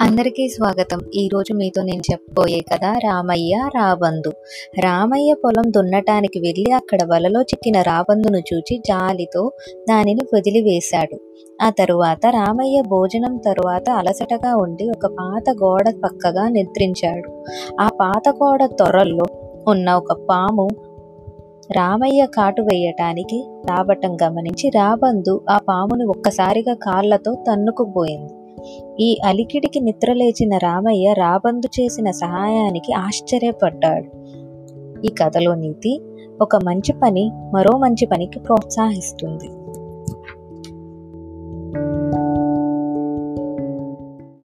అందరికీ స్వాగతం. ఈరోజు మీతో నేను చెప్పబోయే కథ రామయ్య రాబందు. రామయ్య పొలం దున్నటానికి వెళ్ళి అక్కడ వలలో చిక్కిన రాబందును చూచి జాలితో దానిని వదిలివేశాడు. ఆ తరువాత రామయ్య భోజనం తరువాత అలసటగా ఉండి ఒక పాత గోడ పక్కగా నిద్రించాడు. ఆ పాత గోడ తొర్రల్లో ఉన్న ఒక పాము రామయ్య కాటు వేయటానికి రావటం గమనించి రాబందు ఆ పాముని ఒక్కసారిగా కాళ్ళతో తన్నుకుపోయింది. ఈ అలికిడికి నిద్రలేచిన రామయ్య రాబందు చేసిన సహాయానికి ఆశ్చర్యపడ్డాడు. ఈ కథలో నీతి ఒక మంచి పని మరో మంచి పనికి ప్రోత్సహిస్తుంది.